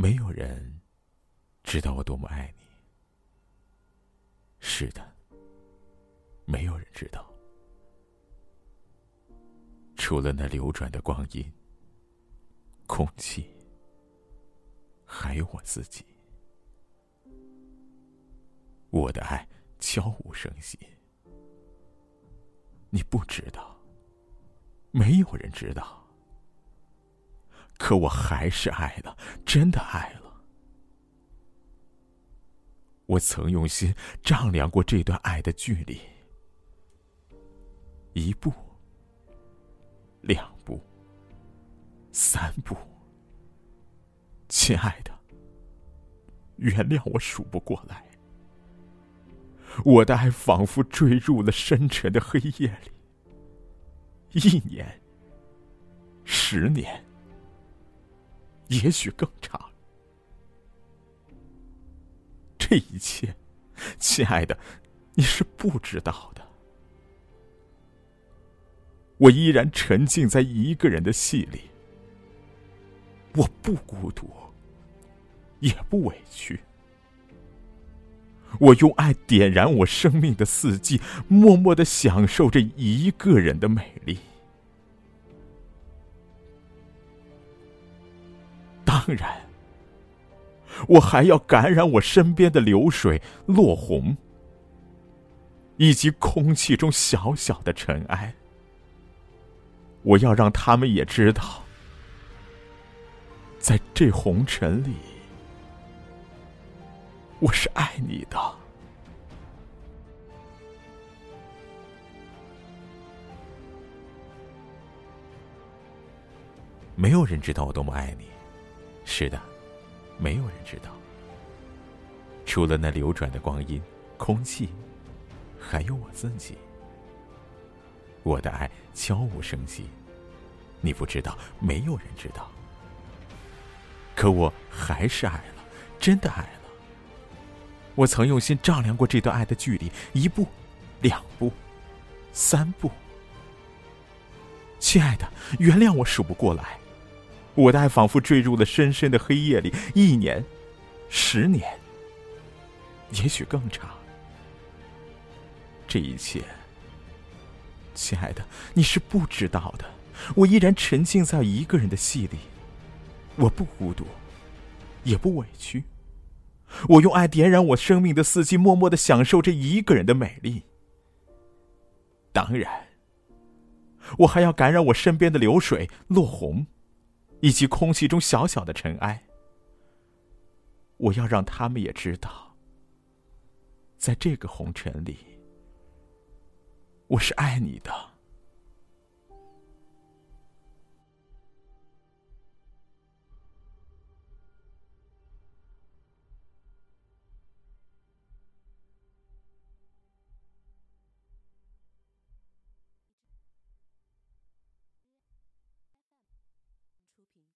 没有人知道我多么爱你。是的，没有人知道，除了那流转的光阴、空气，还有我自己。我的爱悄无声息，你不知道，没有人知道。可我还是爱了，真的爱了。我曾用心丈量过这段爱的距离，一步，两步，三步。亲爱的，原谅我数不过来。我的爱仿佛坠入了深沉的黑夜里，一年，十年。也许更长。这一切，亲爱的，你是不知道的。我依然沉浸在一个人的戏里，我不孤独，也不委屈。我用爱点燃我生命的四季，默默的享受着一个人的美丽。当然，我还要感染我身边的流水、落红，以及空气中小小的尘埃。我要让他们也知道，在这红尘里，我是爱你的。没有人知道我多么爱你。是的，没有人知道，除了那流转的光阴、空气，还有我自己。我的爱悄无声息，你不知道，没有人知道。可我还是爱了，真的爱了。我曾用心丈量过这段爱的距离，一步，两步，三步。亲爱的，原谅我数不过来。我的爱仿佛坠入了深深的黑夜里，一年，十年，也许更长。这一切，亲爱的，你是不知道的。我依然沉浸在一个人的戏里，我不孤独，也不委屈。我用爱点燃我生命的四季，默默的享受这一个人的美丽。当然，我还要感染我身边的流水，落红。以及空气中小小的尘埃，我要让他们也知道，在这个红尘里，我是爱你的。